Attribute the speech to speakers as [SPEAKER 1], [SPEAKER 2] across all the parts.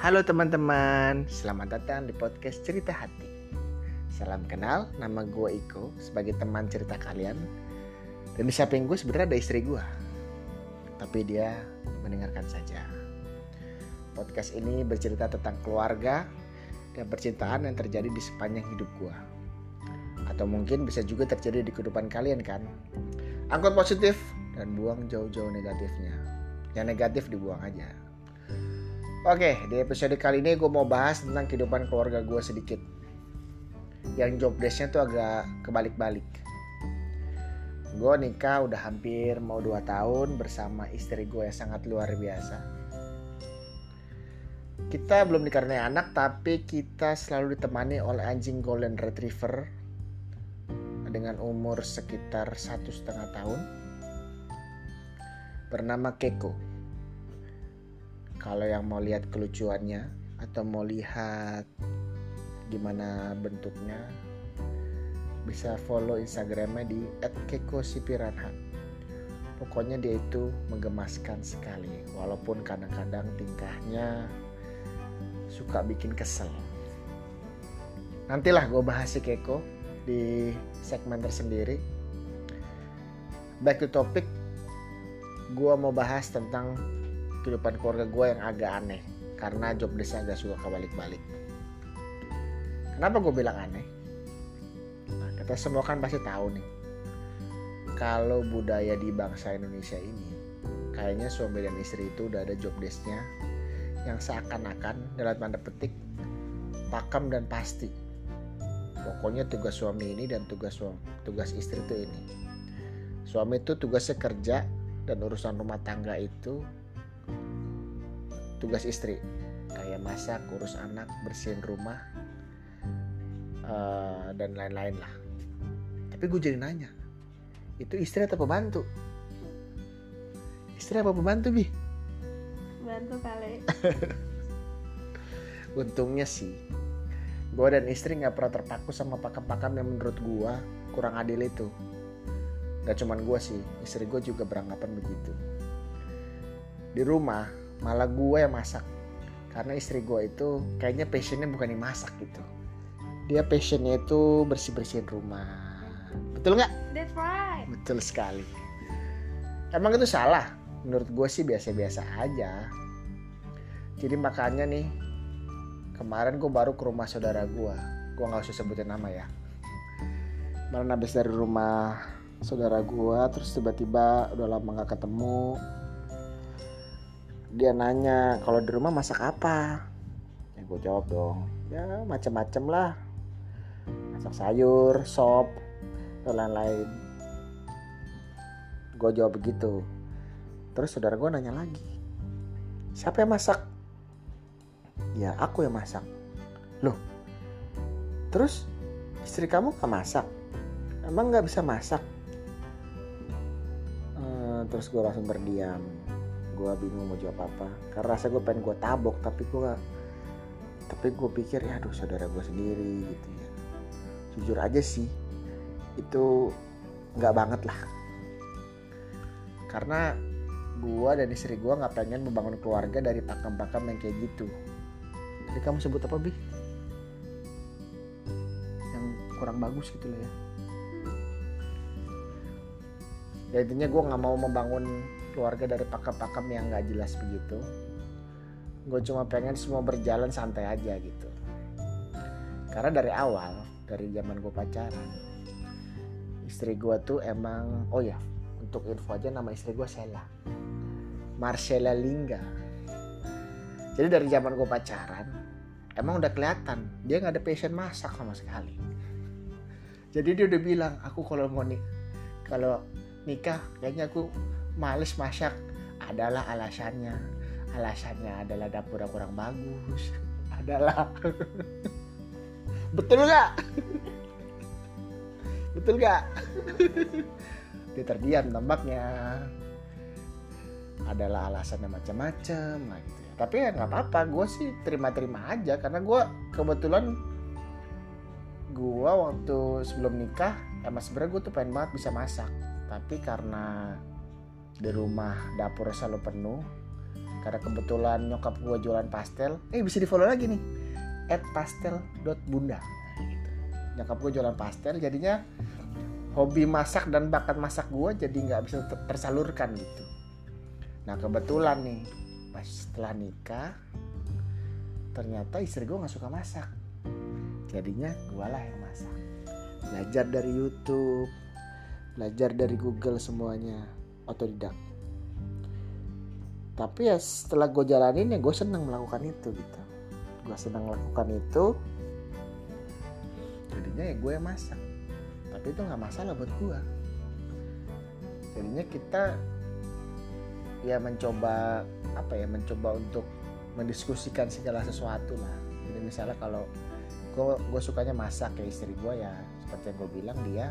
[SPEAKER 1] Halo teman-teman, selamat datang di podcast Cerita Hati. Salam kenal, nama gue Iko sebagai teman cerita kalian. Dan di samping gue sebenarnya ada istri gue, tapi dia mendengarkan saja. Podcast ini bercerita tentang keluarga dan percintaan yang terjadi di sepanjang hidup gue. Atau mungkin bisa juga terjadi di kehidupan kalian kan. Angkut positif dan buang jauh-jauh negatifnya. Yang negatif dibuang aja. Oke, di episode kali ini gue mau bahas tentang kehidupan keluarga gue sedikit. Yang job desknya tuh agak kebalik-balik. Gue nikah udah hampir mau 2 tahun bersama istri gue yang sangat luar biasa. Kita belum dikaruniai anak tapi kita selalu ditemani oleh anjing golden retriever dengan umur sekitar satu setengah tahun bernama Keko. Kalau yang mau lihat kelucuannya atau mau lihat gimana bentuknya, bisa follow Instagramnya di @kekosipiranha. Pokoknya dia itu menggemaskan sekali, walaupun kadang-kadang tingkahnya suka bikin kesel. Nantilah gue bahas si Keko di segmen tersendiri. Back to topic, gue mau bahas tentang kehidupan keluarga gue yang agak aneh karena job desknya agak suka kebalik-balik. Kenapa gue bilang aneh? Nah, kita semua kan pasti tahu nih, kalau budaya di bangsa Indonesia ini, kayaknya suami dan istri itu udah ada job desknya yang seakan-akan dalam tanda petik pakam dan pasti. Pokoknya tugas suami ini dan tugas suami, tugas istri itu ini. Suami itu tugasnya kerja dan urusan rumah tangga itu tugas istri. Kayak masak urus anak bersihin rumah uh, dan lain-lain lah. Tapi gue jadi nanya itu istri atau pembantu? Istri apa pembantu bi?
[SPEAKER 2] Bantu kali.
[SPEAKER 1] Untungnya sih gue dan istri nggak pernah terpaku sama pakam-pakam yang menurut gue kurang adil itu. Gak cuman gue sih, istri gue juga beranggapan begitu. Di rumah malah gue yang masak. Karena istri gue itu kayaknya passionnya bukan yang masak gitu. Dia passionnya itu bersih-bersihin rumah. Betul nggak?
[SPEAKER 2] that's right
[SPEAKER 1] Betul sekali. Emang itu salah? Menurut gue sih biasa-biasa aja. Jadi makanya nih, kemarin gue baru ke rumah saudara gue. Gue nggak usah sebutin nama ya. Kemarin habis dari rumah saudara gua terus tiba-tiba udah lama gak ketemu dia nanya kalau di rumah masak apa? Ya gue jawab dong ya macem-macem lah. Masak sayur sop dan lain-lain. Gue jawab begitu. Terus saudara gue nanya lagi siapa yang masak? Ya aku yang masak. Loh terus istri kamu gak masak? Emang nggak bisa masak? Terus gue langsung berdiam gue bingung mau jawab apa. Karena rasa gue pengen gue tabok tapi gue tapi gue pikir ya aduh saudara gue sendiri gitu ya. Jujur aja sih itu nggak banget lah. Karena gue dan istri gue nggak pengen membangun keluarga dari pakam-pakam yang kayak gitu. Jadi kamu sebut apa bi? Yang kurang bagus gitu lah ya. Ya intinya gue nggak mau membangun keluarga dari pakam-pakam yang nggak jelas begitu. Gue cuma pengen semua berjalan santai aja gitu. Karena dari awal dari zaman gue pacaran istri gue tuh emang oh ya untuk info aja nama istri gue Sela. Marcella Lingga. Jadi dari zaman gue pacaran emang udah kelihatan dia nggak ada passion masak sama sekali. Jadi dia udah bilang aku kalau mau nih kalau nikah kayaknya aku males masak adalah alasannya. Alasannya adalah dapur kurang bagus. Adalah. Betul nggak? Betul nggak? Dia terdiam tampaknya adalah alasannya macam-macam lah gitu ya. Tapi ya nggak apa-apa gue sih terima-terima aja. Karena gue kebetulan gue waktu sebelum nikah emang sebenarnya gue tuh pengen banget bisa masak. Tapi karena di rumah dapur selalu penuh. Karena kebetulan nyokap gue jualan pastel. Eh bisa di follow lagi nih. At pastel.bunda Nah, gitu. nyokap gue jualan pastel jadinya hobi masak dan bakat masak gue jadi nggak bisa ter- tersalurkan gitu. Nah kebetulan nih pas setelah nikah ternyata istri gue nggak suka masak. Jadinya gue lah yang masak. Belajar dari YouTube belajar dari Google semuanya otodidak tapi ya setelah gue jalanin ya gue senang melakukan itu gitu. Gue senang melakukan itu. Jadinya ya gue masak. Tapi itu nggak masalah buat gue jadinya kita ya mencoba apa ya mencoba untuk mendiskusikan segala sesuatu lah. Jadi misalnya kalau gue gue sukanya masak ya istri gue ya seperti yang gue bilang dia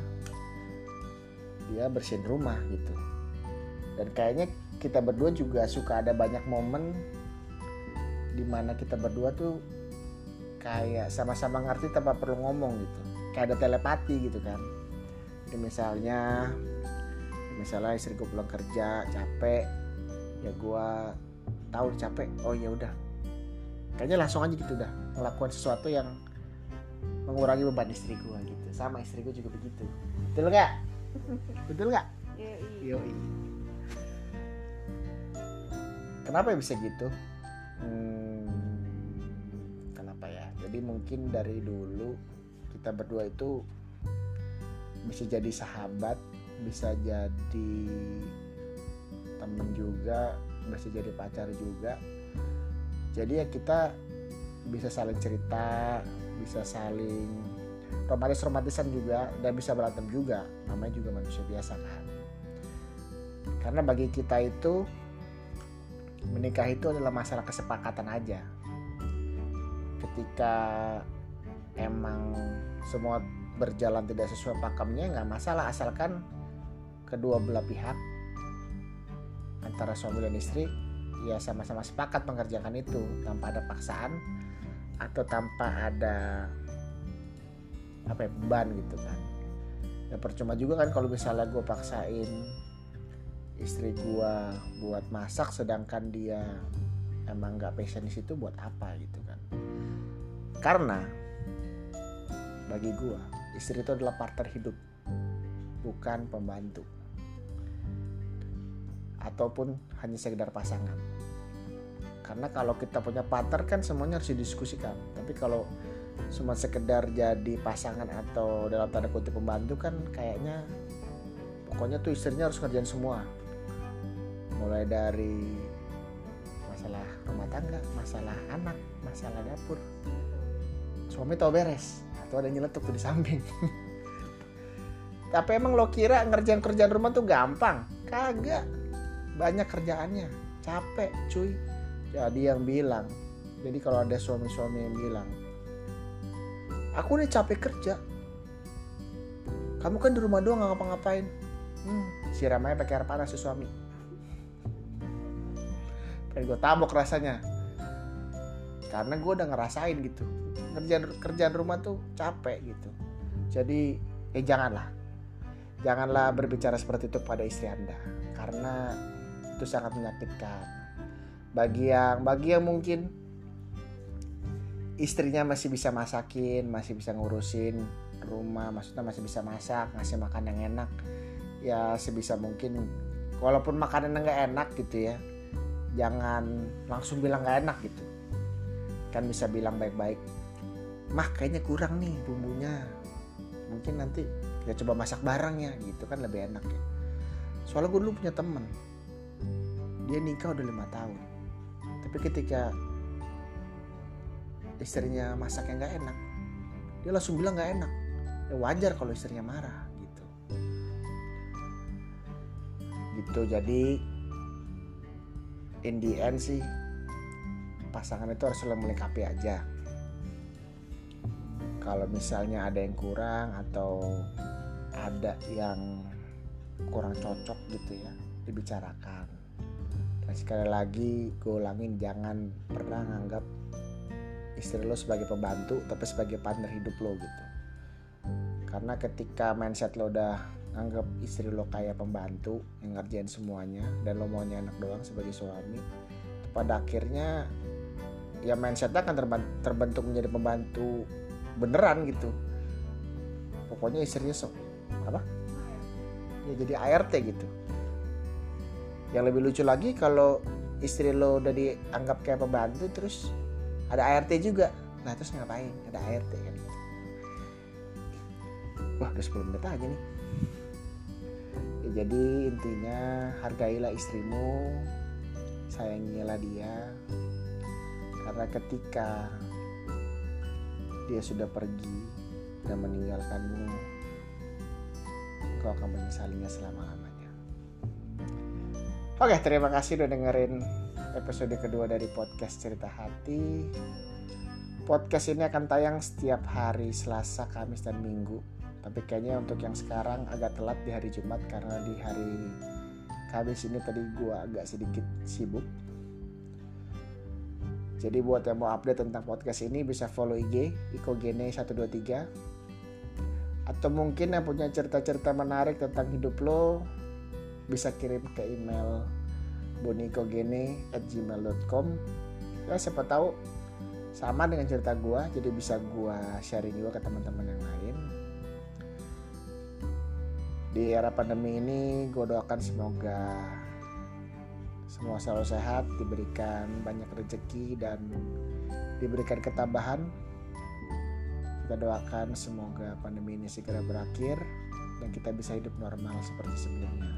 [SPEAKER 1] dia bersihin rumah gitu dan kayaknya kita berdua juga suka ada banyak momen di mana kita berdua tuh kayak sama-sama ngerti tanpa perlu ngomong gitu. Kayak ada telepati gitu kan. Jadi misalnya misalnya istri gue pulang kerja capek ya gue tahu capek oh ya udah. Kayaknya langsung aja gitu dah ngelakuin sesuatu yang mengurangi beban istri gue gitu. Sama istri gue juga begitu. Betul nggak? Betul nggak?
[SPEAKER 2] Yoi.
[SPEAKER 1] Yoi. Kenapa bisa gitu? Hmm, kenapa ya? Jadi mungkin dari dulu kita berdua itu bisa jadi sahabat, bisa jadi temen juga, bisa jadi pacar juga. Jadi ya kita bisa saling cerita, bisa saling romantis-romantisan juga dan bisa berantem juga. Namanya juga manusia biasa kan karena bagi kita itu menikah itu adalah masalah kesepakatan aja. Ketika emang semua berjalan tidak sesuai pakemnya nggak masalah asalkan kedua belah pihak antara suami dan istri ya sama-sama sepakat mengerjakan itu tanpa ada paksaan atau tanpa ada apa ya, beban gitu kan. Ya percuma juga kan kalau misalnya gue paksain istri gua buat masak sedangkan dia emang nggak passion di situ buat apa gitu kan. Karena bagi gua istri itu adalah partner hidup bukan pembantu. Ataupun hanya sekedar pasangan. Karena kalau kita punya partner kan semuanya harus didiskusikan. Tapi kalau cuma sekedar jadi pasangan atau dalam tanda kutip pembantu kan kayaknya pokoknya tuh istrinya harus ngerjain semua mulai dari masalah rumah tangga, masalah anak, masalah dapur. Suami tau beres, atau ada nyeletuk tuh di samping. Tapi emang lo kira ngerjain kerjaan rumah tuh gampang? Kagak. Banyak kerjaannya, capek cuy. Jadi yang bilang, jadi kalau ada suami-suami yang bilang, aku udah capek kerja. Kamu kan di rumah doang ngapa-ngapain. Hmm, siram pakai air panas si suami kayak gue tabok rasanya. Karena gue udah ngerasain gitu. Kerjaan kerjaan rumah tuh capek gitu. Jadi eh janganlah. Janganlah berbicara seperti itu pada istri anda. Karena itu sangat menyakitkan. Bagi yang bagi yang mungkin istrinya masih bisa masakin masih bisa ngurusin rumah maksudnya masih bisa masak ngasih makan yang enak ya sebisa mungkin walaupun makanan nggak enak gitu ya jangan langsung bilang gak enak gitu. Kan bisa bilang baik-baik mah kayaknya kurang nih bumbunya. Mungkin nanti kita coba masak bareng ya gitu kan lebih enak ya. Soalnya gue dulu punya temen dia nikah udah lima tahun. Tapi ketika istrinya masak yang gak enak dia langsung bilang gak enak. Ya wajar kalau istrinya marah gitu. Gitu jadi in the end sih pasangan itu harus selalu melengkapi aja. Kalau misalnya ada yang kurang atau ada yang kurang cocok gitu ya dibicarakan. Dan sekali lagi gue ulangin jangan pernah nganggap istri lo sebagai pembantu tapi sebagai partner hidup lo gitu. Karena ketika mindset lo udah anggap istri lo kayak pembantu yang ngerjain semuanya dan lo maunya enak doang sebagai suami pada akhirnya ya mindsetnya akan terbentuk menjadi pembantu beneran gitu. Pokoknya istrinya sok apa? Ya jadi ART gitu. Yang lebih lucu lagi kalau istri lo udah dianggap kayak pembantu terus ada ART juga. Nah terus ngapain? Ada ART kan. Wah udah 10 menit aja nih jadi intinya hargailah istrimu sayangilah dia. Karena ketika dia sudah pergi dan meninggalkanmu kau akan menyesalinya selama-lamanya. Oke terima kasih udah dengerin episode kedua dari podcast cerita hati. Podcast ini akan tayang setiap hari Selasa, Kamis, dan Minggu tapi kayaknya untuk yang sekarang agak telat di hari Jumat karena di hari Kamis ini tadi gua agak sedikit sibuk. Jadi buat yang mau update tentang podcast ini bisa follow IG ikogene123 atau mungkin yang punya cerita-cerita menarik tentang hidup lo bisa kirim ke email bonikogene@gmail.com ya siapa tahu sama dengan cerita gua jadi bisa gua sharing juga ke teman-teman yang lain di era pandemi ini gue doakan semoga semua selalu sehat diberikan banyak rezeki dan diberikan ketabahan kita doakan semoga pandemi ini segera berakhir dan kita bisa hidup normal seperti sebelumnya.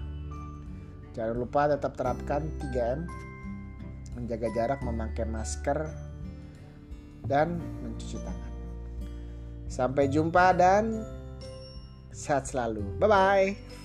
[SPEAKER 1] Jangan lupa tetap terapkan 3M menjaga jarak memakai masker dan mencuci tangan. Sampai jumpa dan sehat selalu. Bye bye.